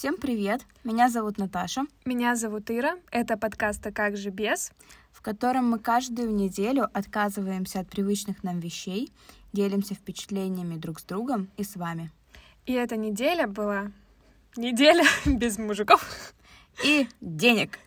Всем привет! Меня зовут Наташа, Меня зовут Ира. Это подкаст «А как же без?». в котором мы каждую неделю отказываемся от привычных нам вещей, делимся впечатлениями друг с другом и с вами. И эта неделя была неделя без мужиков. И денег!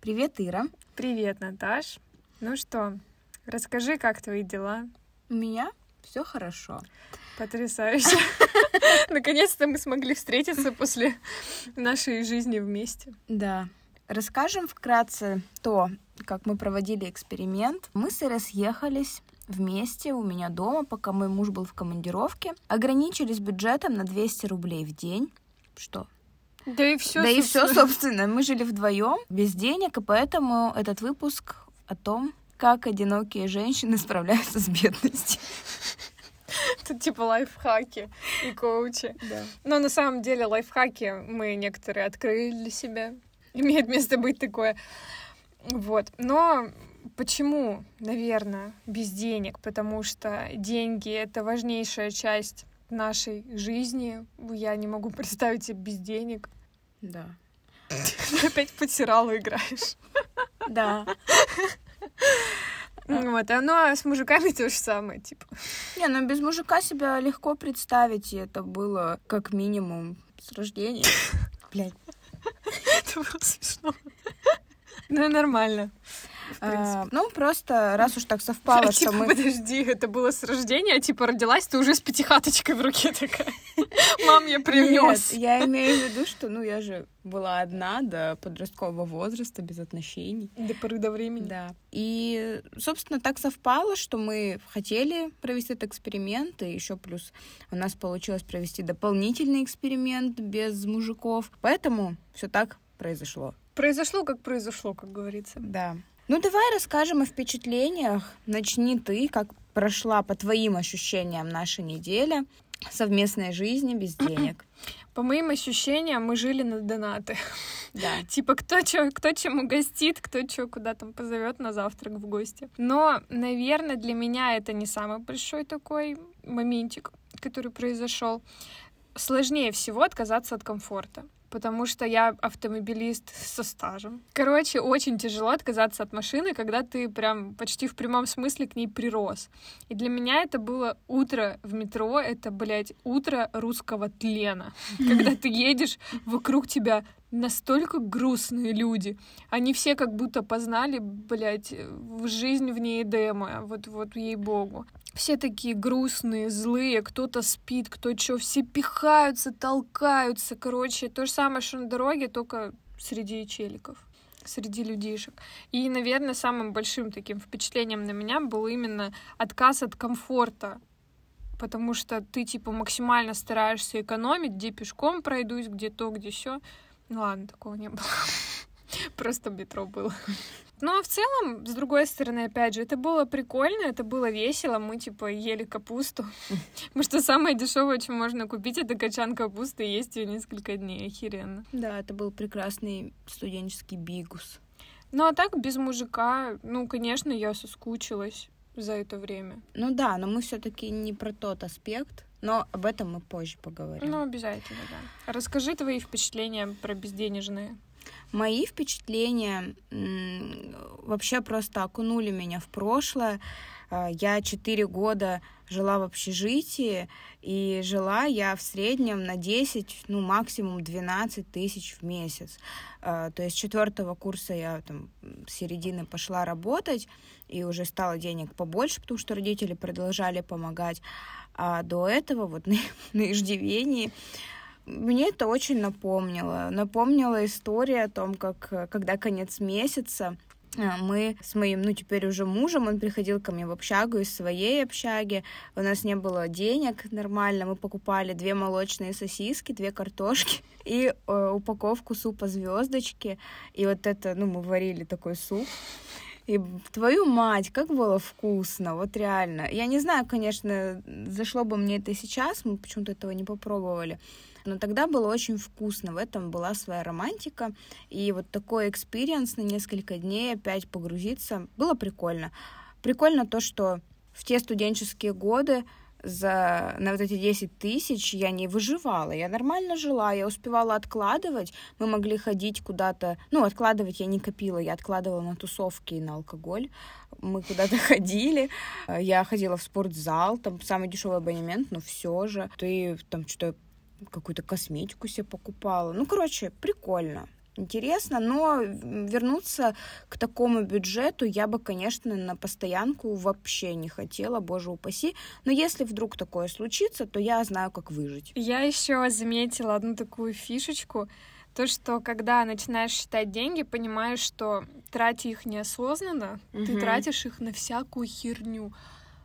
Привет, Ира. Привет, Наташ. Ну что, расскажи, как твои дела? У меня все хорошо. Потрясающе. Наконец-то мы смогли встретиться после нашей жизни вместе. Да. Расскажем вкратце то, как мы проводили эксперимент. Мы с Ирой съехались вместе у меня дома, пока мой муж был в командировке. Ограничились бюджетом на 200 рублей в день. Что? Да и все. да и все, собственно. Мы жили вдвоем, без денег, и поэтому этот выпуск о том, как одинокие женщины справляются с бедностью. Тут типа лайфхаки и коучи. Да. Но на самом деле лайфхаки мы некоторые открыли для себя. Имеет место быть такое. Вот. Но почему, наверное, без денег? Потому что деньги — это важнейшая часть нашей жизни. Я не могу представить себе без денег. Да. Ты опять потиралу играешь. Да. Вот, а ну а с мужиками то же самое, типа. Не, ну без мужика себя легко представить, и это было как минимум с рождения. Блядь. Это было смешно. Ну, нормально. В принципе. А, ну, просто раз уж так совпало, А, что типа, мы... подожди, это было с рождения, типа родилась, ты уже с пятихаточкой в руке такая. Мам, я принес. Нет, я имею в виду, что, ну, я же была одна до подросткового возраста, без отношений. До поры до времени. Да. И, собственно, так совпало, что мы хотели провести этот эксперимент, и еще плюс у нас получилось провести дополнительный эксперимент без мужиков. Поэтому все так произошло. Произошло, как произошло, как говорится. Да. Ну, давай расскажем о впечатлениях. Начни ты, как прошла по твоим ощущениям наша неделя совместной жизни без денег. По моим ощущениям, мы жили на донаты. Да. Типа, кто, чё, кто чем угостит, кто что куда там позовет на завтрак в гости. Но, наверное, для меня это не самый большой такой моментик, который произошел. Сложнее всего отказаться от комфорта потому что я автомобилист со стажем. Короче, очень тяжело отказаться от машины, когда ты прям почти в прямом смысле к ней прирос. И для меня это было утро в метро, это, блядь, утро русского тлена. Когда ты едешь, вокруг тебя настолько грустные люди. Они все как будто познали, блядь, жизнь вне Эдема, вот, вот ей-богу. Все такие грустные, злые, кто-то спит, кто что, все пихаются, толкаются, короче, то же самое, что на дороге, только среди челиков среди людишек. И, наверное, самым большим таким впечатлением на меня был именно отказ от комфорта, потому что ты, типа, максимально стараешься экономить, где пешком пройдусь, где то, где все. Ну ладно, такого не было. Просто метро было. Ну, а в целом, с другой стороны, опять же, это было прикольно, это было весело. Мы, типа, ели капусту. Потому что самое дешевое, что можно купить, это качан капусты, и есть ее несколько дней. Охеренно. Да, это был прекрасный студенческий бигус. Ну, а так, без мужика, ну, конечно, я соскучилась за это время. Ну да, но мы все-таки не про тот аспект, но об этом мы позже поговорим. Ну, обязательно, да. Расскажи твои впечатления про безденежные. Мои впечатления вообще просто окунули меня в прошлое. А, Я четыре года жила в общежитии, и жила я в среднем на 10, ну, максимум 12 тысяч в месяц. А, То есть четвертого курса я там с середины пошла работать, и уже стало денег побольше, потому что родители продолжали помогать. А до этого, вот на, на иждивении, мне это очень напомнило. Напомнила история о том, как когда конец месяца, э, мы с моим, ну, теперь уже мужем, он приходил ко мне в общагу из своей общаги, у нас не было денег нормально, мы покупали две молочные сосиски, две картошки и э, упаковку супа звездочки, и вот это, ну, мы варили такой суп, и твою мать, как было вкусно, вот реально. Я не знаю, конечно, зашло бы мне это сейчас, мы почему-то этого не попробовали. Но тогда было очень вкусно, в этом была своя романтика. И вот такой experience на несколько дней опять погрузиться было прикольно. Прикольно то, что в те студенческие годы за на вот эти 10 тысяч я не выживала. Я нормально жила, я успевала откладывать. Мы могли ходить куда-то... Ну, откладывать я не копила, я откладывала на тусовки и на алкоголь. Мы куда-то ходили. Я ходила в спортзал, там самый дешевый абонемент, но все же. Ты там что-то какую-то косметику себе покупала. Ну, короче, прикольно интересно, но вернуться к такому бюджету я бы, конечно, на постоянку вообще не хотела, боже упаси. Но если вдруг такое случится, то я знаю, как выжить. Я еще заметила одну такую фишечку, то, что когда начинаешь считать деньги, понимаешь, что тратя их неосознанно, угу. ты тратишь их на всякую херню.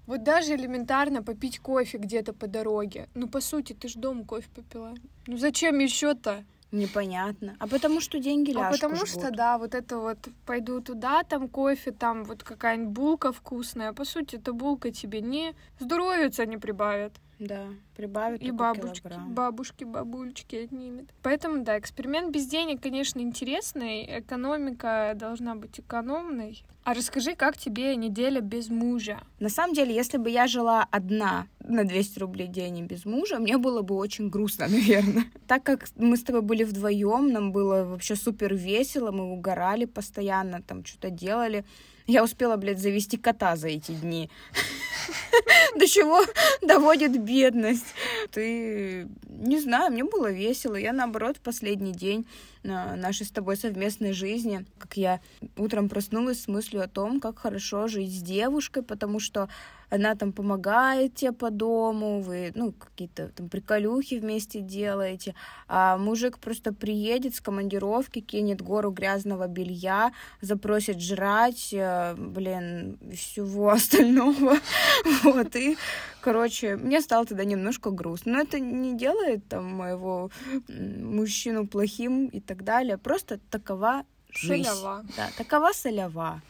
Вот даже элементарно попить кофе где-то по дороге. Ну, по сути, ты ж дома кофе попила. Ну, зачем еще-то? Непонятно. А потому что деньги ляжку А потому жгут. что, да, вот это вот пойду туда, там кофе, там вот какая-нибудь булка вкусная. По сути, эта булка тебе не здоровится не прибавит. Да, прибавит И бабушки, килограмм. бабушки, бабулечки отнимет. Поэтому, да, эксперимент без денег, конечно, интересный. Экономика должна быть экономной. А расскажи, как тебе неделя без мужа? На самом деле, если бы я жила одна на 200 рублей день без мужа, мне было бы очень грустно, наверное. Так как мы с тобой были вдвоем, нам было вообще супер весело, мы угорали постоянно, там что-то делали. Я успела, блядь, завести кота за эти дни. До чего доводит бедность. Ты... Не знаю, мне было весело. Я, наоборот, в последний день нашей с тобой совместной жизни, как я утром проснулась с мыслью о том, как хорошо жить с девушкой, потому что она там помогает тебе по дому, вы, ну, какие-то там приколюхи вместе делаете, а мужик просто приедет с командировки, кинет гору грязного белья, запросит жрать, э, блин, всего остального, вот, и, короче, мне стало тогда немножко грустно, но это не делает там моего мужчину плохим и так далее, просто такова жизнь. Солява. Да, такова солява.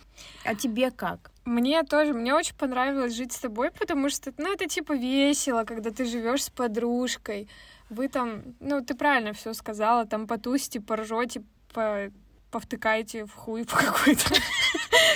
А тебе как? Мне тоже, мне очень понравилось жить с тобой, потому что, ну, это типа весело, когда ты живешь с подружкой. Вы там, ну, ты правильно все сказала, там потусите, поржете, по повтыкаете в хуй в какой-то.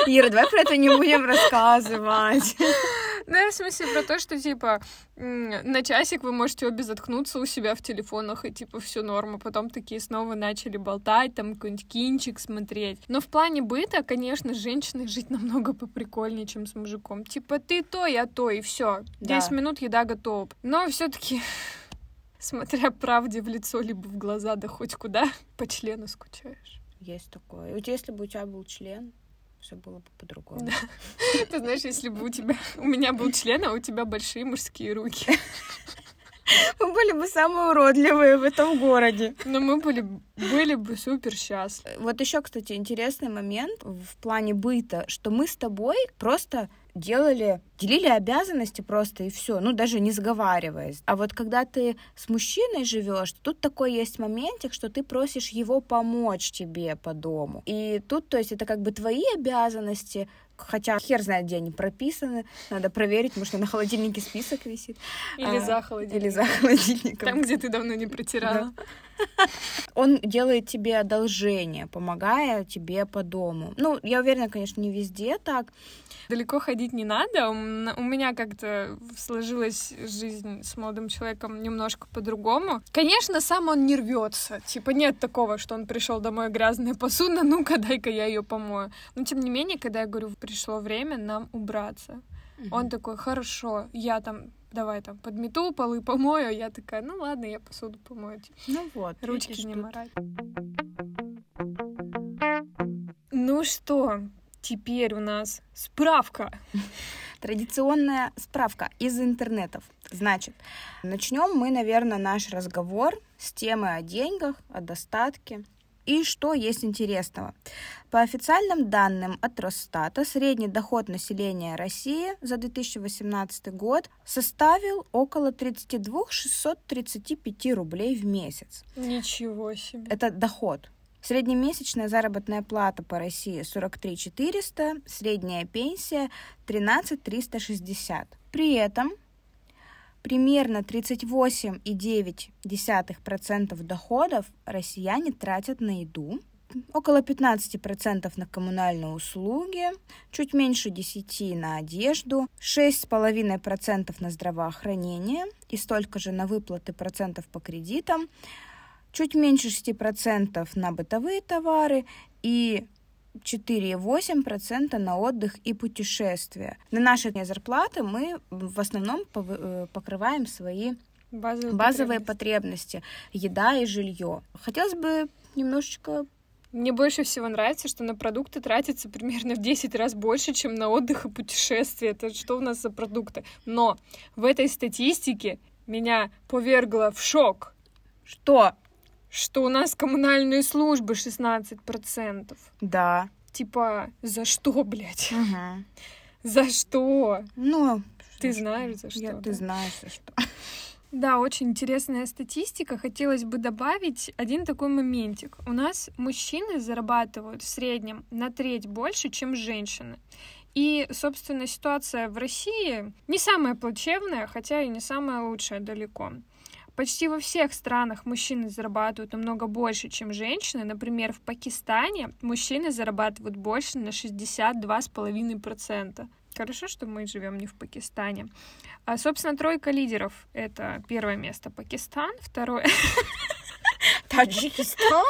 Ира, давай про это не будем рассказывать. Ну, я в смысле про то, что, типа, на часик вы можете обе заткнуться у себя в телефонах, и, типа, все норма. Потом такие снова начали болтать, там, какой-нибудь кинчик смотреть. Но в плане быта, конечно, с женщиной жить намного поприкольнее, чем с мужиком. Типа, ты то, я то, и все. Да. 10 минут, еда готова. Но все таки смотря правде в лицо, либо в глаза, да хоть куда, по члену скучаешь. Есть такое. Вот если бы у тебя был член, все было бы по-другому. Да. Ты знаешь, если бы у тебя... У меня был член, а у тебя большие мужские руки. Мы были бы самые уродливые в этом городе. Но мы были, были бы супер счастливы. Вот еще, кстати, интересный момент в плане быта, что мы с тобой просто делали, делили обязанности просто и все, ну даже не сговариваясь. А вот когда ты с мужчиной живешь, тут такой есть моментик, что ты просишь его помочь тебе по дому. И тут, то есть, это как бы твои обязанности, хотя хер знает, где они прописаны, надо проверить, может, на холодильнике список висит. Или а, за холодильником. Или за холодильником. Там, где ты давно не протирала. Да. Он делает тебе одолжение, помогая тебе по дому. Ну, я уверена, конечно, не везде так. Далеко ходить не надо. У меня как-то сложилась жизнь с молодым человеком немножко по-другому. Конечно, сам он не рвется. Типа нет такого, что он пришел домой грязная посуда, ну-ка дай-ка я ее помою. Но тем не менее, когда я говорю, пришло время нам убраться, он такой, хорошо, я там давай там подмету, полы помою. Я такая, ну ладно, я посуду помою. Ну вот. Ручки видишь, не тут... морать. Ну что, теперь у нас справка. Традиционная справка из интернетов. Значит, начнем мы, наверное, наш разговор с темы о деньгах, о достатке. И что есть интересного? По официальным данным от Росстата, средний доход населения России за 2018 год составил около 32 635 рублей в месяц. Ничего себе. Это доход. Среднемесячная заработная плата по России 43 400, средняя пенсия 13 360. При этом примерно 38,9% доходов россияне тратят на еду, около 15% на коммунальные услуги, чуть меньше 10% на одежду, 6,5% на здравоохранение и столько же на выплаты процентов по кредитам, чуть меньше 6% на бытовые товары и 4,8% на отдых и путешествия. На наши зарплаты мы в основном э, покрываем свои базовые, базовые потребности. потребности, еда и жилье. Хотелось бы немножечко мне больше всего нравится, что на продукты тратится примерно в 10 раз больше, чем на отдых и путешествия. Это что у нас за продукты? Но в этой статистике меня повергло в шок. Что? Что у нас коммунальные службы 16%. Да. Типа, за что, блядь? Угу. За что? Ну, ты знаешь, за что. Я, да? Ты знаешь, за что. Да, очень интересная статистика. Хотелось бы добавить один такой моментик. У нас мужчины зарабатывают в среднем на треть больше, чем женщины. И, собственно, ситуация в России не самая плачевная, хотя и не самая лучшая далеко. Почти во всех странах мужчины зарабатывают намного больше, чем женщины. Например, в Пакистане мужчины зарабатывают больше на 62,5%. Хорошо, что мы живем не в Пакистане. А, собственно, тройка лидеров — это первое место Пакистан, второе... Таджикистан?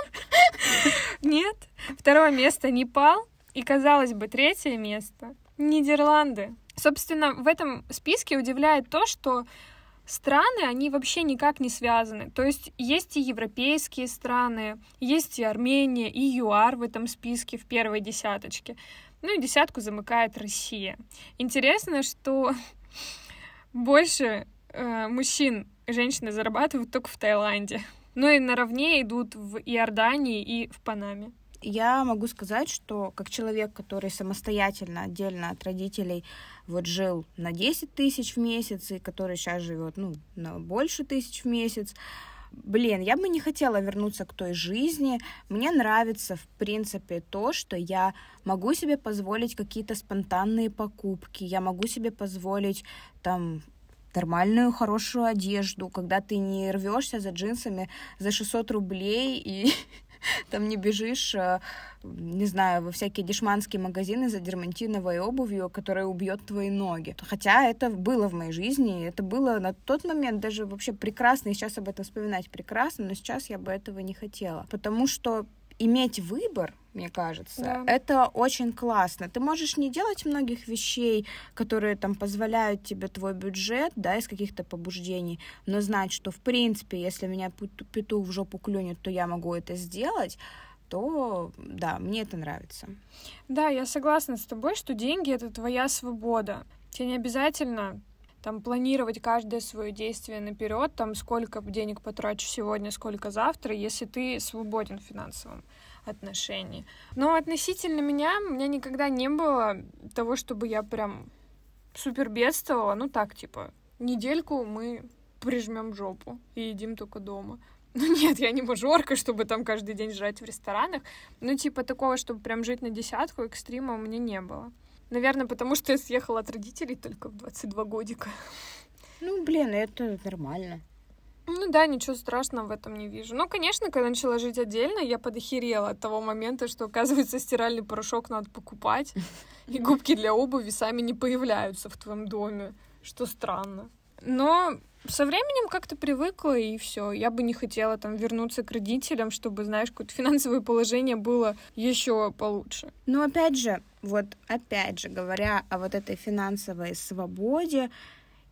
Нет. Второе место Непал. И, казалось бы, третье место Нидерланды. Собственно, в этом списке удивляет то, что страны, они вообще никак не связаны. То есть есть и европейские страны, есть и Армения, и ЮАР в этом списке в первой десяточке. Ну и десятку замыкает Россия. Интересно, что больше э, мужчин женщины зарабатывают только в Таиланде. Ну и наравне идут в Иордании и в Панаме. Я могу сказать, что как человек, который самостоятельно, отдельно от родителей, вот жил на 10 тысяч в месяц, и который сейчас живет, ну, на больше тысяч в месяц, блин, я бы не хотела вернуться к той жизни. Мне нравится, в принципе, то, что я могу себе позволить какие-то спонтанные покупки, я могу себе позволить там нормальную, хорошую одежду, когда ты не рвешься за джинсами за 600 рублей и там не бежишь, э, не знаю, во всякие дешманские магазины за дермантиновой обувью, которая убьет твои ноги. Хотя это было в моей жизни, это было на тот момент даже вообще прекрасно, и сейчас об этом вспоминать прекрасно, но сейчас я бы этого не хотела. Потому что иметь выбор, мне кажется, да. это очень классно. Ты можешь не делать многих вещей, которые там позволяют тебе твой бюджет, да, из каких-то побуждений, но знать, что в принципе, если меня петух в жопу клюнет, то я могу это сделать то да, мне это нравится. Да, я согласна с тобой, что деньги это твоя свобода. Тебе не обязательно там планировать каждое свое действие наперед, там сколько денег потрачу сегодня, сколько завтра, если ты свободен в финансовом отношении. Но относительно меня, у меня никогда не было того, чтобы я прям супер бедствовала. Ну так, типа, недельку мы прижмем жопу и едим только дома. Ну нет, я не мажорка, чтобы там каждый день жрать в ресторанах. Ну, типа такого, чтобы прям жить на десятку экстрима у меня не было. Наверное, потому что я съехала от родителей только в 22 годика. Ну, блин, это нормально. Ну да, ничего страшного в этом не вижу. Ну, конечно, когда начала жить отдельно, я подохерела от того момента, что, оказывается, стиральный порошок надо покупать, и губки для обуви сами не появляются в твоем доме, что странно. Но со временем как-то привыкла, и все. Я бы не хотела там вернуться к родителям, чтобы, знаешь, какое-то финансовое положение было еще получше. Но опять же, вот опять же, говоря о вот этой финансовой свободе,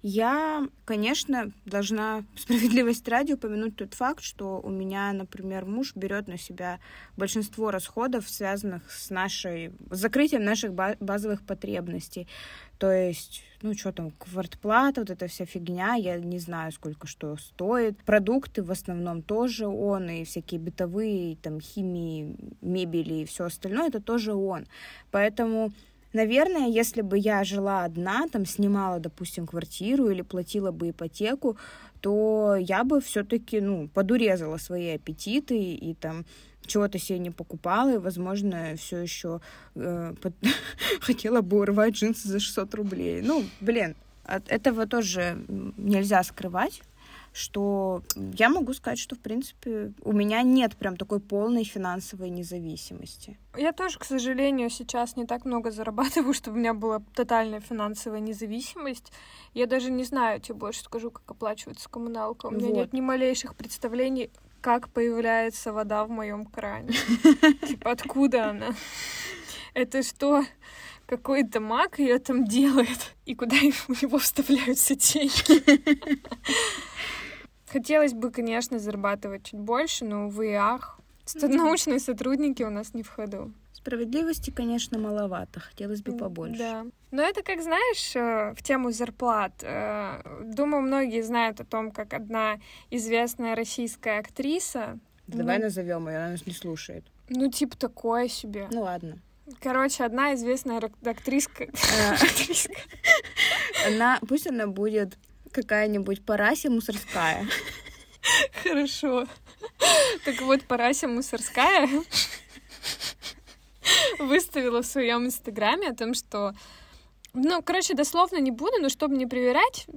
я, конечно, должна справедливость ради упомянуть тот факт, что у меня, например, муж берет на себя большинство расходов, связанных с нашей с закрытием наших базовых потребностей. То есть, ну, что там, квартплата, вот эта вся фигня, я не знаю, сколько что стоит. Продукты в основном тоже он, и всякие бытовые, там, химии, мебели и все остальное, это тоже он. Поэтому Наверное, если бы я жила одна, там снимала, допустим, квартиру или платила бы ипотеку, то я бы все-таки, ну, подурезала свои аппетиты и там чего-то себе не покупала, и, возможно, все еще э, под... хотела бы урвать джинсы за 600 рублей. Ну, блин, от этого тоже нельзя скрывать что я могу сказать, что, в принципе, у меня нет прям такой полной финансовой независимости. Я тоже, к сожалению, сейчас не так много зарабатываю, чтобы у меня была тотальная финансовая независимость. Я даже не знаю, тебе больше скажу, как оплачивается коммуналка. У меня вот. нет ни малейших представлений, как появляется вода в моем кране. Типа, откуда она? Это что? какой-то маг ее там делает, и куда у него вставляются деньги. Хотелось бы, конечно, зарабатывать чуть больше, но, увы и ах, научные сотрудники у нас не в ходу. Справедливости, конечно, маловато, хотелось бы побольше. Да. Но это, как знаешь, э, в тему зарплат. Э, думаю, многие знают о том, как одна известная российская актриса... Давай ну, назовем ее, она нас не слушает. Ну, типа такое себе. Ну ладно. Короче, одна известная актриска. Она, пусть она будет какая-нибудь Парася Мусорская. Хорошо. Так вот, Парася Мусорская выставила в своем инстаграме о том, что ну, короче, дословно не буду, но чтобы не проверять,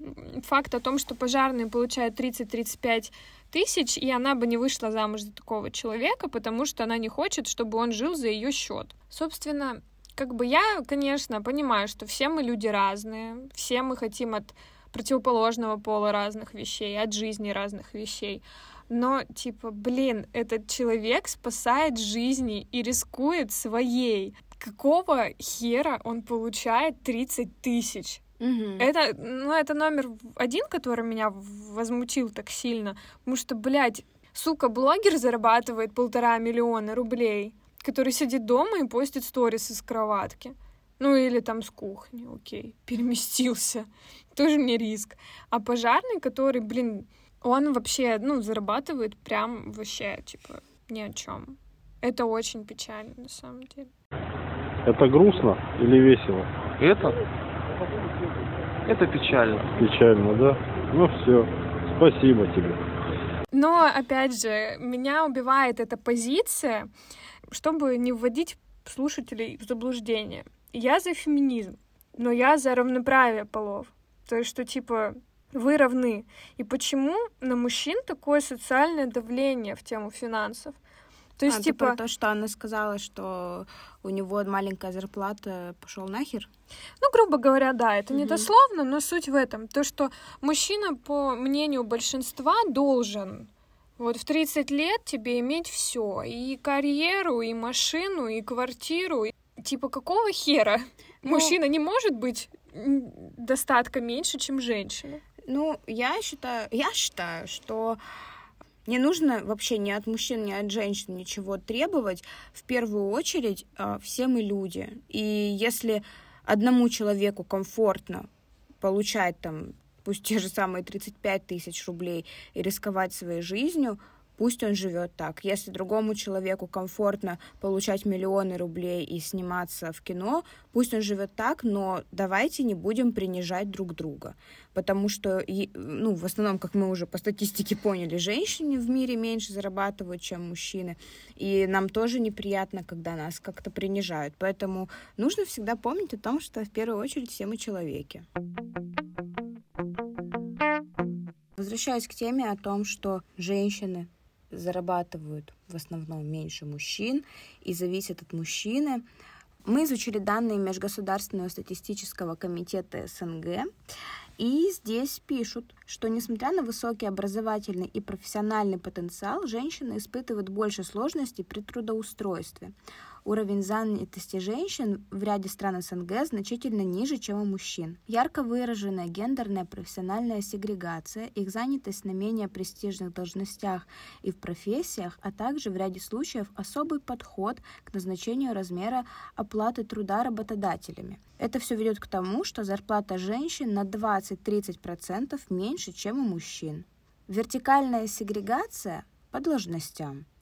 факт о том, что пожарные получают 30-35 тысяч, и она бы не вышла замуж за такого человека, потому что она не хочет, чтобы он жил за ее счет. Собственно, как бы я, конечно, понимаю, что все мы люди разные, все мы хотим от противоположного пола разных вещей, от жизни разных вещей. Но, типа, блин, этот человек спасает жизни и рискует своей. Какого хера он получает 30 тысяч? Угу. Это, ну, это номер один, который меня возмутил так сильно. Потому что, блядь, сука, блогер зарабатывает полтора миллиона рублей, который сидит дома и постит сторис из кроватки. Ну или там с кухни, окей, переместился. Тоже мне риск. А пожарный, который, блин, он вообще, ну, зарабатывает прям вообще, типа, ни о чем. Это очень печально, на самом деле. Это грустно или весело? Это? Это печально. Печально, да? Ну все, спасибо тебе. Но, опять же, меня убивает эта позиция, чтобы не вводить слушателей в заблуждение. Я за феминизм, но я за равноправие полов. То есть, что типа вы равны. И почему на мужчин такое социальное давление в тему финансов? То есть, а, типа... Ты то, что она сказала, что у него маленькая зарплата, пошел нахер? Ну, грубо говоря, да, это угу. не дословно, но суть в этом. То, что мужчина, по мнению большинства, должен вот в 30 лет тебе иметь все. И карьеру, и машину, и квартиру. Типа, какого хера? Ну, Мужчина не может быть достатка меньше, чем женщина. Ну, я считаю, я считаю, что не нужно вообще ни от мужчин, ни от женщин ничего требовать. В первую очередь, а, все мы люди. И если одному человеку комфортно получать там, пусть те же самые 35 тысяч рублей и рисковать своей жизнью, пусть он живет так. Если другому человеку комфортно получать миллионы рублей и сниматься в кино, пусть он живет так, но давайте не будем принижать друг друга. Потому что, ну, в основном, как мы уже по статистике поняли, женщины в мире меньше зарабатывают, чем мужчины. И нам тоже неприятно, когда нас как-то принижают. Поэтому нужно всегда помнить о том, что в первую очередь все мы человеки. Возвращаясь к теме о том, что женщины зарабатывают в основном меньше мужчин и зависят от мужчины. Мы изучили данные Межгосударственного статистического комитета СНГ, и здесь пишут, что несмотря на высокий образовательный и профессиональный потенциал, женщины испытывают больше сложностей при трудоустройстве. Уровень занятости женщин в ряде стран СНГ значительно ниже, чем у мужчин. Ярко выраженная гендерная профессиональная сегрегация, их занятость на менее престижных должностях и в профессиях, а также в ряде случаев особый подход к назначению размера оплаты труда работодателями. Это все ведет к тому, что зарплата женщин на 20-30% меньше, чем у мужчин. Вертикальная сегрегация по должностям –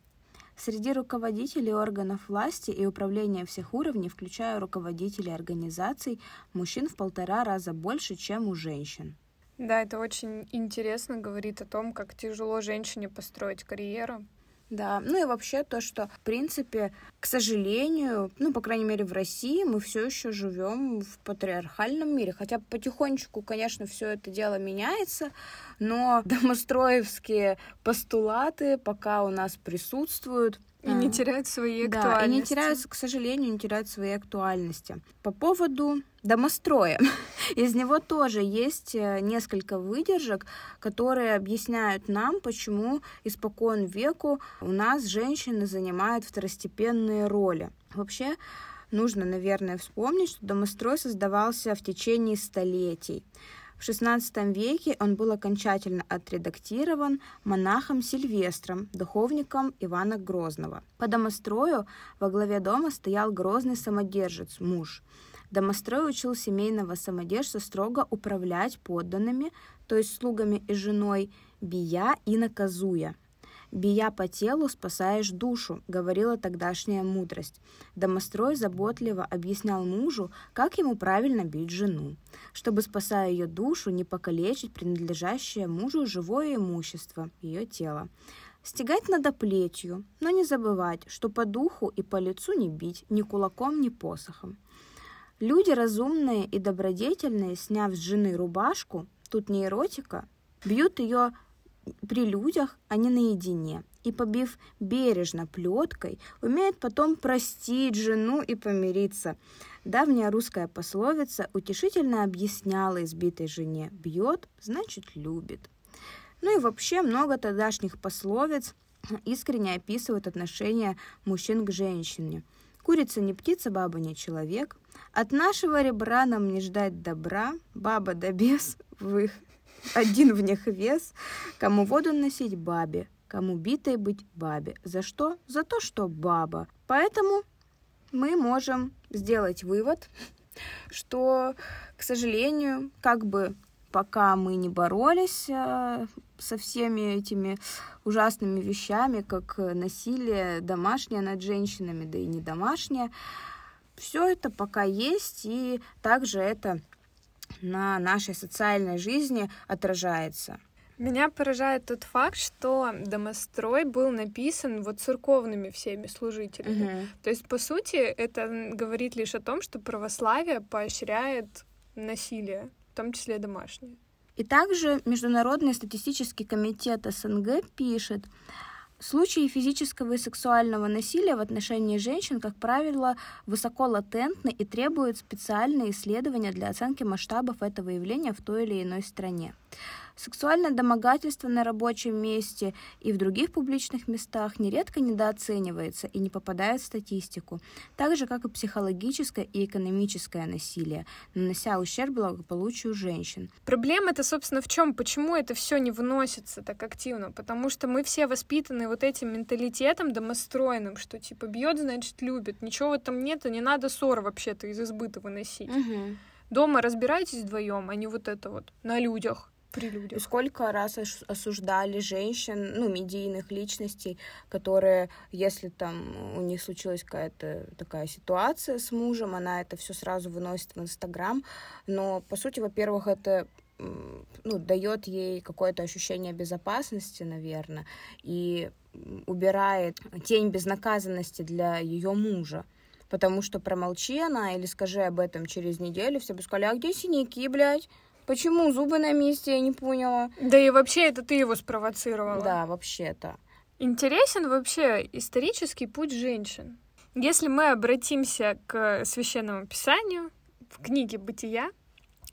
Среди руководителей органов власти и управления всех уровней, включая руководителей организаций, мужчин в полтора раза больше, чем у женщин. Да, это очень интересно, говорит о том, как тяжело женщине построить карьеру. Да, ну и вообще то, что, в принципе, к сожалению, ну, по крайней мере, в России мы все еще живем в патриархальном мире. Хотя потихонечку, конечно, все это дело меняется, но домостроевские постулаты пока у нас присутствуют. И не теряют своей актуальности. Да, и не теряются, к сожалению, не теряют своей актуальности. По поводу домостроя. Из него тоже есть э, несколько выдержек, которые объясняют нам, почему испокон веку у нас женщины занимают второстепенные роли. Вообще, нужно, наверное, вспомнить, что домострой создавался в течение столетий. В XVI веке он был окончательно отредактирован монахом Сильвестром, духовником Ивана Грозного. По домострою во главе дома стоял грозный самодержец, муж. Домострой учил семейного самодержца строго управлять подданными, то есть слугами и женой, бия и наказуя. «Бия по телу, спасаешь душу», — говорила тогдашняя мудрость. Домострой заботливо объяснял мужу, как ему правильно бить жену, чтобы, спасая ее душу, не покалечить принадлежащее мужу живое имущество, ее тело. Стегать надо плетью, но не забывать, что по духу и по лицу не бить ни кулаком, ни посохом. Люди разумные и добродетельные, сняв с жены рубашку, тут не эротика, бьют ее при людях, а не наедине. И, побив бережно плеткой, умеет потом простить жену и помириться. Давняя русская пословица утешительно объясняла избитой жене «бьет, значит любит». Ну и вообще много тогдашних пословиц искренне описывают отношение мужчин к женщине. Курица не птица, баба не человек. От нашего ребра нам не ждать добра, баба да бес в их один в них вес, кому воду носить бабе, кому битой быть бабе. За что? За то, что баба. Поэтому мы можем сделать вывод, что, к сожалению, как бы пока мы не боролись э, со всеми этими ужасными вещами, как насилие домашнее над женщинами, да и не домашнее, все это пока есть, и также это на нашей социальной жизни отражается. Меня поражает тот факт, что домострой был написан вот церковными всеми служителями. Мгм. То есть, по сути, это говорит лишь о том, что православие поощряет насилие, в том числе домашнее. И также Международный статистический комитет СНГ пишет, Случаи физического и сексуального насилия в отношении женщин, как правило, высоко латентны и требуют специальные исследования для оценки масштабов этого явления в той или иной стране. Сексуальное домогательство на рабочем месте и в других публичных местах нередко недооценивается и не попадает в статистику, так же, как и психологическое и экономическое насилие, нанося ущерб благополучию женщин. Проблема-то, собственно, в чем? Почему это все не выносится так активно? Потому что мы все воспитаны вот этим менталитетом домостроенным, что типа бьет, значит, любит. Ничего в этом нет, и не надо ссор вообще-то из избыта выносить. Дома разбирайтесь вдвоем, а не вот это вот на людях при И людях. сколько раз ос- осуждали женщин, ну, медийных личностей, которые, если там у них случилась какая-то такая ситуация с мужем, она это все сразу выносит в Инстаграм. Но, по сути, во-первых, это ну, дает ей какое-то ощущение безопасности, наверное, и убирает тень безнаказанности для ее мужа. Потому что промолчи она или скажи об этом через неделю, все бы сказали, а где синяки, блядь? Почему зубы на месте, я не поняла. Да и вообще это ты его спровоцировала. Да, вообще-то. Интересен вообще исторический путь женщин. Если мы обратимся к священному писанию, в книге «Бытия»,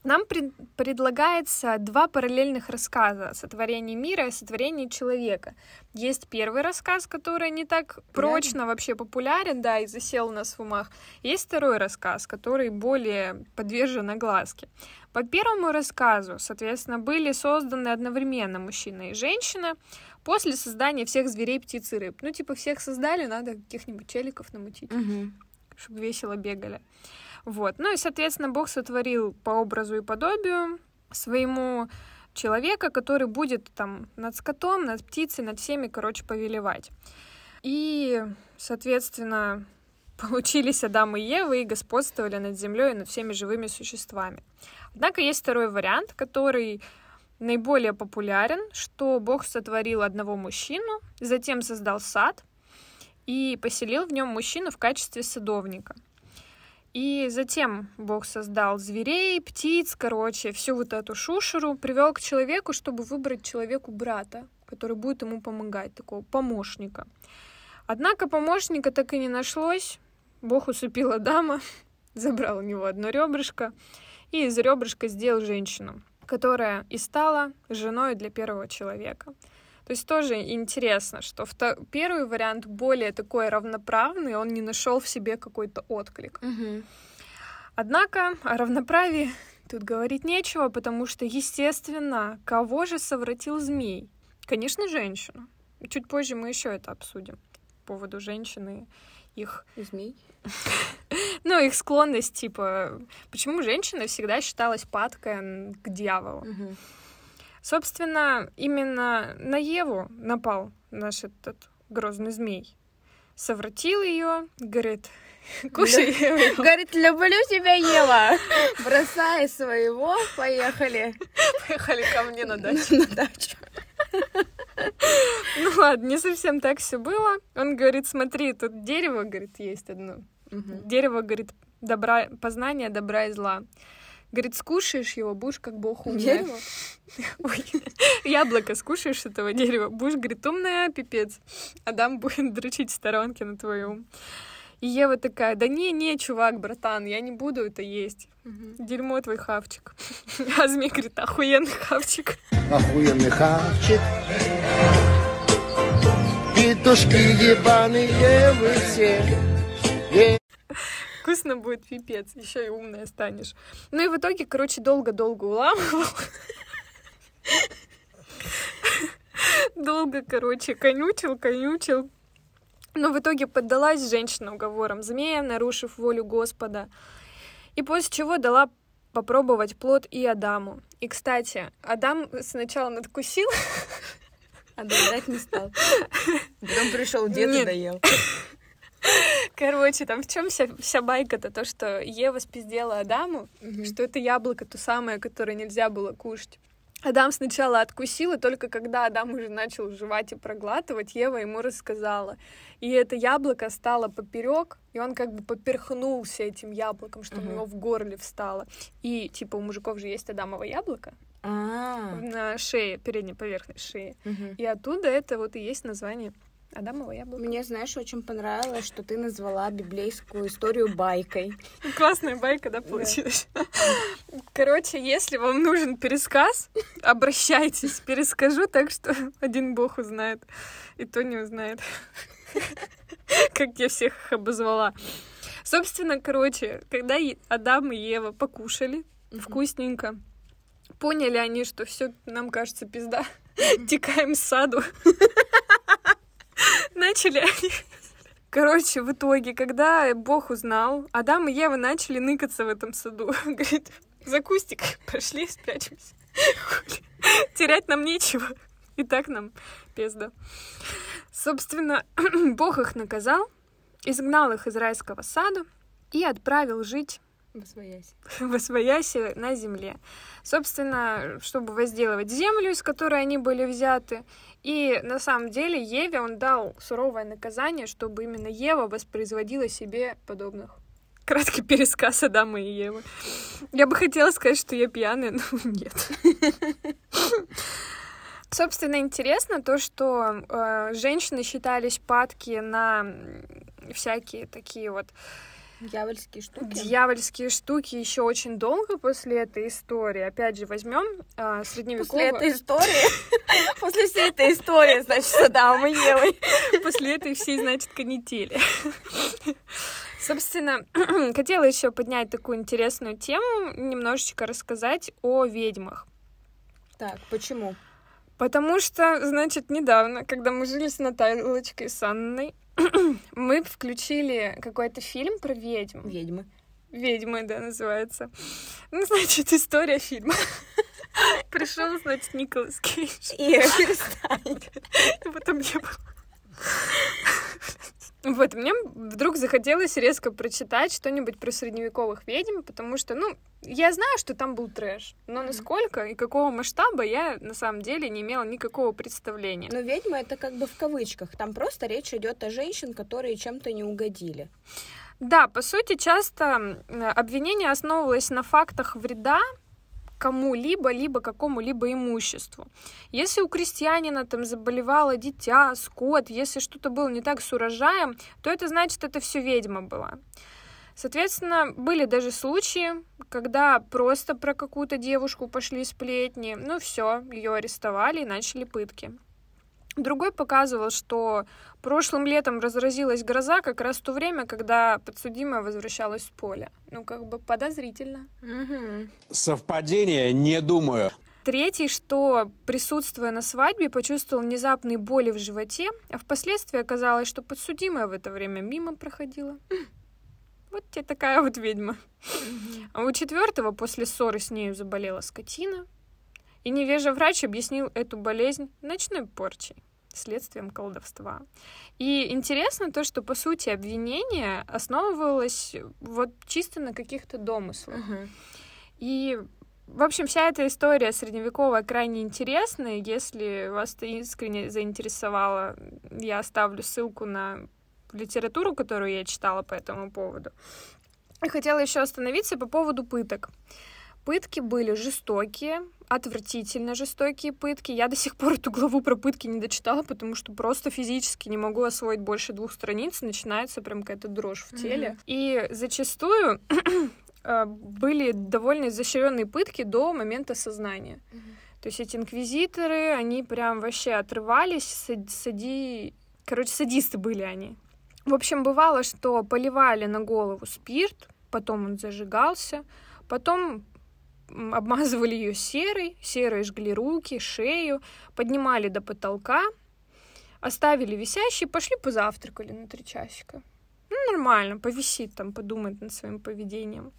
нам пред- предлагается два параллельных рассказа о сотворении мира и о сотворении человека. Есть первый рассказ, который не так прочно вообще популярен, да, и засел у нас в умах. Есть второй рассказ, который более подвержен огласке. По первому рассказу, соответственно, были созданы одновременно мужчина и женщина после создания всех зверей, птиц и рыб. Ну, типа, всех создали, надо каких-нибудь челиков намутить, чтобы весело бегали. Вот. Ну и, соответственно, Бог сотворил по образу и подобию своему человека, который будет там над скотом, над птицей, над всеми, короче, повелевать. И, соответственно, получились Адам и Ева и господствовали над землей и над всеми живыми существами. Однако есть второй вариант, который наиболее популярен, что Бог сотворил одного мужчину, затем создал сад и поселил в нем мужчину в качестве садовника. И затем Бог создал зверей, птиц, короче, всю вот эту шушеру, привел к человеку, чтобы выбрать человеку брата, который будет ему помогать, такого помощника. Однако помощника так и не нашлось. Бог усыпил Адама, забрал у него одно ребрышко и из ребрышка сделал женщину, которая и стала женой для первого человека. То есть тоже интересно, что первый вариант более такой равноправный, он не нашел в себе какой-то отклик. Мгм. Однако о равноправии тут говорить нечего, потому что, естественно, кого же совратил змей? Конечно, женщину. Чуть позже мы еще это обсудим по поводу женщины, их, Змей. Ну, их склонность, типа, почему женщина всегда считалась падкой к дьяволу. Собственно, именно на Еву напал наш этот грозный змей. Совратил ее, говорит, кушай. Ева». Говорит, люблю тебя, Ева. Бросай своего, поехали Поехали ко мне на дачу. на дачу. Ну ладно, не совсем так все было. Он говорит, смотри, тут дерево, говорит, есть одно. Дерево, говорит, добра, познание добра и зла. Говорит, скушаешь его, будешь как бог умная. Дерево? Ой, яблоко скушаешь с этого дерева, будешь, говорит, умная, пипец. Адам будет дрочить в сторонке на твою ум. И Ева такая, да не, не, чувак, братан, я не буду это есть. Мгм. Дерьмо твой хавчик. А змей говорит, охуенный хавчик. охуенный хавчик. Петушки ебаные вы все. Вкусно будет пипец, еще и умная станешь. Ну и в итоге, короче, долго-долго уламывал. Долго, короче, конючил, конючил. Но в итоге поддалась женщина уговорам змея, нарушив волю Господа. И после чего дала попробовать плод и Адаму. И, кстати, Адам сначала надкусил, А доедать не стал. Потом пришел дед и доел. Короче, там в чем вся, вся байка-то? То, что Ева спиздела Адаму, Мгм. что это яблоко то самое, которое нельзя было кушать. Адам сначала откусил, и только когда Адам уже начал жевать и проглатывать, Ева ему рассказала. И это яблоко стало поперек, и он как бы поперхнулся этим яблоком, что у Мгм. него в горле встало. И типа у мужиков же есть Адамово яблоко А, на шее, передней поверхности шеи. мгм. И оттуда это вот и есть название Адамово яблоко. Мне, знаешь, очень понравилось, что ты назвала библейскую историю байкой. Классная байка, да, получилась? Короче, если вам нужен пересказ, обращайтесь. Перескажу так, что один бог узнает, и то не узнает. Как я всех их обозвала. Собственно, короче, когда Адам и Ева покушали вкусненько, поняли они, что все нам кажется пизда, текаем с саду. Начали они Короче, в итоге, когда Бог узнал, Адам и Ева начали ныкаться в этом саду. Говорит, за кустик пошли, спрячемся. Терять нам нечего. И так нам пизда. Собственно, Бог их наказал, изгнал их из райского сада и отправил жить Восвоясь. в Освоясе на земле. Собственно, чтобы возделывать землю, из которой они были взяты. И на самом деле Еве он дал суровое наказание, чтобы именно Ева воспроизводила себе подобных. Краткий пересказ Адама и Евы. Я бы хотела сказать, что я пьяная, но нет. Собственно, интересно то, что э, женщины считались падки на всякие такие вот Дьявольские штуки. дьявольские штуки еще очень долго после этой истории. Опять же, возьмем а, После средневековую... этой истории, после всей этой истории, значит, с Адамом и Евой. После этой всей, значит, канители. Собственно, хотела еще поднять такую интересную тему, немножечко рассказать о ведьмах. Так, почему? Потому что, значит, недавно, когда мы жили с Натальей с Анной, мы включили какой-то фильм про ведьм. Ведьмы. Ведьмы, да, называется. Ну, значит, история фильма. Пришел, значит, Николас Кейдж. Ира, перестань. И потом не было. Вот, мне вдруг захотелось резко прочитать что-нибудь про средневековых ведьм, потому что, ну, я знаю, что там был трэш, но насколько и какого масштаба я на самом деле не имела никакого представления. Но ведьма это как бы в кавычках. Там просто речь идет о женщин, которые чем-то не угодили. Да, по сути, часто обвинение основывалось на фактах вреда, кому-либо, либо какому-либо имуществу. Если у крестьянина там заболевало дитя, скот, если что-то было не так с урожаем, то это значит, это все ведьма была. Соответственно, были даже случаи, когда просто про какую-то девушку пошли сплетни, ну все, ее арестовали и начали пытки. Другой показывал, что прошлым летом разразилась гроза как раз в то время, когда подсудимая возвращалась с поля. Ну, как бы подозрительно. Угу. Совпадение, не думаю. Третий, что, присутствуя на свадьбе, почувствовал внезапные боли в животе, а впоследствии оказалось, что подсудимая в это время мимо проходила. Вот тебе такая вот ведьма. А у четвертого после ссоры с нею заболела скотина, и невежа врач объяснил эту болезнь ночной порчей следствием колдовства. И интересно то, что, по сути, обвинение основывалось вот чисто на каких-то домыслах. Угу. И в общем, вся эта история средневековая крайне интересная. Если вас это искренне заинтересовало, я оставлю ссылку на литературу, которую я читала по этому поводу. И хотела еще остановиться по поводу пыток. Пытки были жестокие, отвратительно жестокие пытки. Я до сих пор эту главу про пытки не дочитала, потому что просто физически не могу освоить больше двух страниц. Начинается прям какая-то дрожь в теле. Mm-hmm. И зачастую э, были довольно изощренные пытки до момента сознания. Mm-hmm. То есть эти инквизиторы, они прям вообще отрывались, сади... Короче, садисты были они. В общем, бывало, что поливали на голову спирт, потом он зажигался, потом обмазывали ее серой, серой жгли руки, шею, поднимали до потолка, оставили висящей, пошли позавтракали на три часика. Ну, нормально, повисит там, подумать над своим поведением.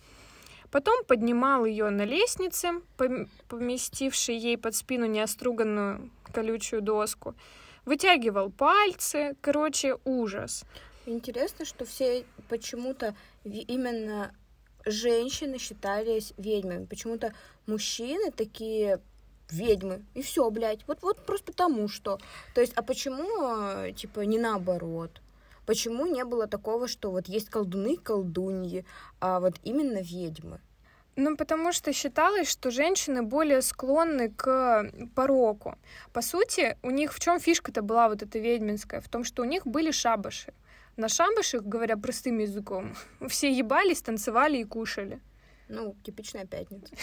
Потом поднимал ее на лестнице, поместивший ей под спину неоструганную колючую доску, вытягивал пальцы, короче, ужас. Интересно, что все почему-то именно женщины считались ведьмами. Почему-то мужчины такие ведьмы. И все, блядь. Вот, вот просто потому что. То есть, а почему, типа, не наоборот? Почему не было такого, что вот есть колдуны, колдуньи, а вот именно ведьмы? Ну, потому что считалось, что женщины более склонны к пороку. По сути, у них в чем фишка-то была вот эта ведьминская? В том, что у них были шабаши. На шабашах, говоря простым языком, все ебались, танцевали и кушали. Ну, типичная пятница.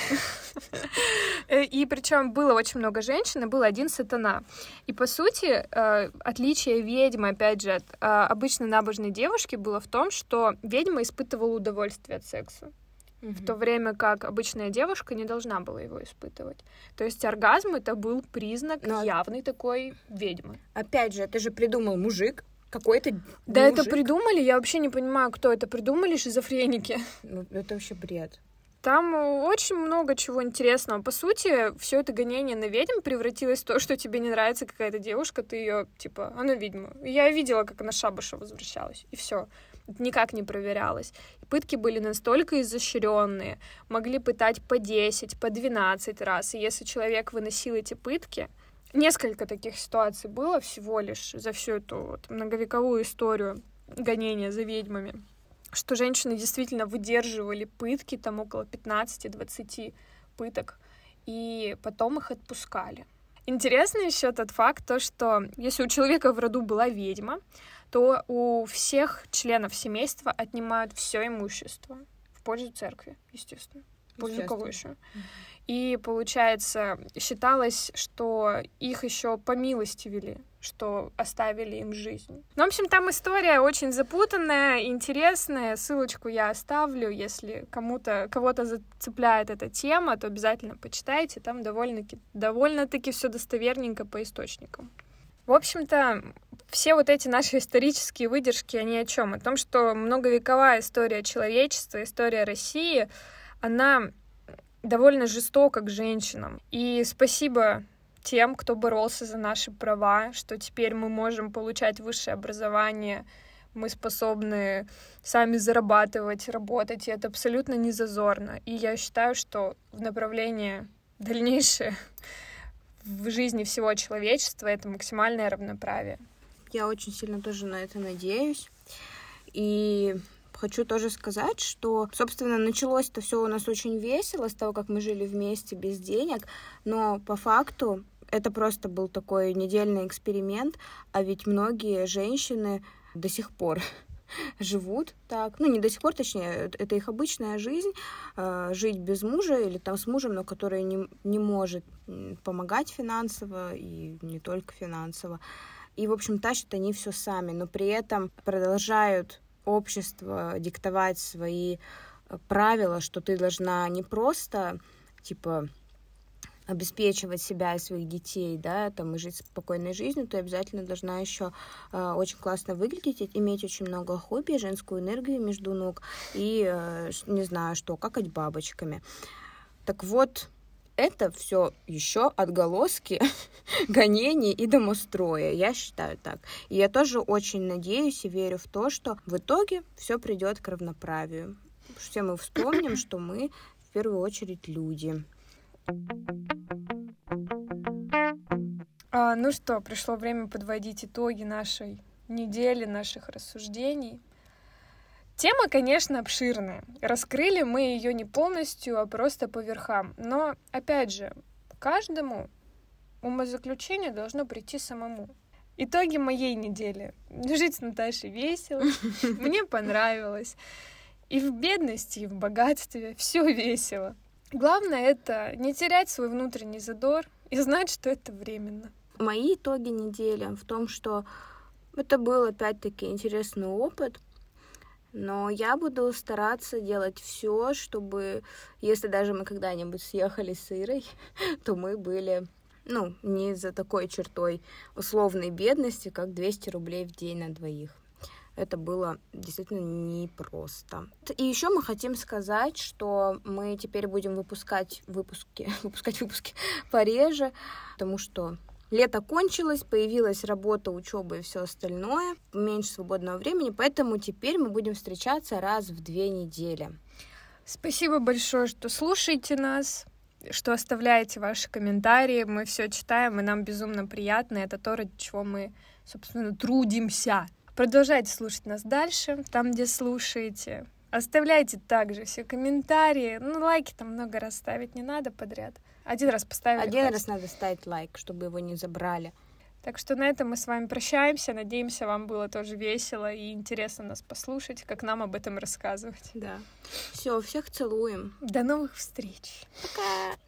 Э, и причем было очень много женщин, и был один сатана. И по сути, э, отличие ведьмы, опять же, от э, обычной набожной девушки было в том, что ведьма испытывала удовольствие от секса. В то время как обычная девушка не должна была его испытывать. То есть оргазм это был признак Но... явной такой ведьмы. Опять же, это же придумал мужик, какой-то Да мужик. это придумали, я вообще не понимаю, кто это придумали, шизофреники. Ну, это вообще бред. Там очень много чего интересного. По сути, все это гонение на ведьм превратилось в то, что тебе не нравится какая-то девушка, ты ее, типа, она ведьма. Я видела, как она шабаша возвращалась, и все. никак не проверялось. Пытки были настолько изощренные, могли пытать по 10, по 12 раз. И если человек выносил эти пытки, Несколько таких ситуаций было всего лишь за всю эту вот многовековую историю гонения за ведьмами, что женщины действительно выдерживали пытки, там около 15-20 пыток, и потом их отпускали. Интересно еще тот факт, то, что если у человека в роду была ведьма, то у всех членов семейства отнимают все имущество в пользу церкви, естественно. В пользу кого еще? И, получается, считалось, что их еще по милости вели, что оставили им жизнь. Ну, в общем, там история очень запутанная, интересная. Ссылочку я оставлю. Если кому-то, кого-то зацепляет эта тема, то обязательно почитайте. Там довольно-таки довольно все достоверненько по источникам. В общем-то, все вот эти наши исторические выдержки, они о чем? О том, что многовековая история человечества, история России, она довольно жестоко к женщинам. И спасибо тем, кто боролся за наши права, что теперь мы можем получать высшее образование, мы способны сами зарабатывать, работать, и это абсолютно не зазорно. И я считаю, что в направлении дальнейшее в жизни всего человечества это максимальное равноправие. Я очень сильно тоже на это надеюсь. И хочу тоже сказать, что, собственно, началось-то все у нас очень весело с того, как мы жили вместе без денег, но по факту это просто был такой недельный эксперимент, а ведь многие женщины до сих пор живут так, ну не до сих пор, точнее, это их обычная жизнь, э, жить без мужа или там с мужем, но который не, не может помогать финансово и не только финансово. И, в общем, тащат они все сами, но при этом продолжают общество диктовать свои э, правила, что ты должна не просто, типа, обеспечивать себя и своих детей, да, там, и жить спокойной жизнью, ты обязательно должна еще э, очень классно выглядеть, иметь очень много хобби, женскую энергию между ног и, э, не знаю что, какать бабочками. Так вот, это все еще отголоски гонений и домостроя. Я считаю так. И я тоже очень надеюсь и верю в то, что в итоге все придет к равноправию. Все мы вспомним, что мы в первую очередь люди. А, ну что, пришло время подводить итоги нашей недели, наших рассуждений. Тема, конечно, обширная. Раскрыли мы ее не полностью, а просто по верхам. Но, опять же, каждому умозаключение должно прийти самому. Итоги моей недели. Жить с Наташей весело, мне понравилось. И в бедности, и в богатстве все весело. Главное это не терять свой внутренний задор и знать, что это временно. Мои итоги недели в том, что это был опять-таки интересный опыт, но я буду стараться делать все, чтобы, если даже мы когда-нибудь съехали с Ирой, то мы были, ну, не за такой чертой условной бедности, как 200 рублей в день на двоих это было действительно непросто. И еще мы хотим сказать, что мы теперь будем выпускать выпуски, выпускать выпуски пореже, потому что Лето кончилось, появилась работа, учеба и все остальное, меньше свободного времени, поэтому теперь мы будем встречаться раз в две недели. Спасибо большое, что слушаете нас, что оставляете ваши комментарии. Мы все читаем, и нам безумно приятно. Это то, ради чего мы, собственно, трудимся. Продолжайте слушать нас дальше, там, где слушаете. Оставляйте также все комментарии. Ну, лайки там много раз ставить не надо подряд. Один раз поставили. Один хватит. раз надо ставить лайк, чтобы его не забрали. Так что на этом мы с вами прощаемся. Надеемся, вам было тоже весело и интересно нас послушать, как нам об этом рассказывать. Да. Все, всех целуем. До новых встреч. Пока.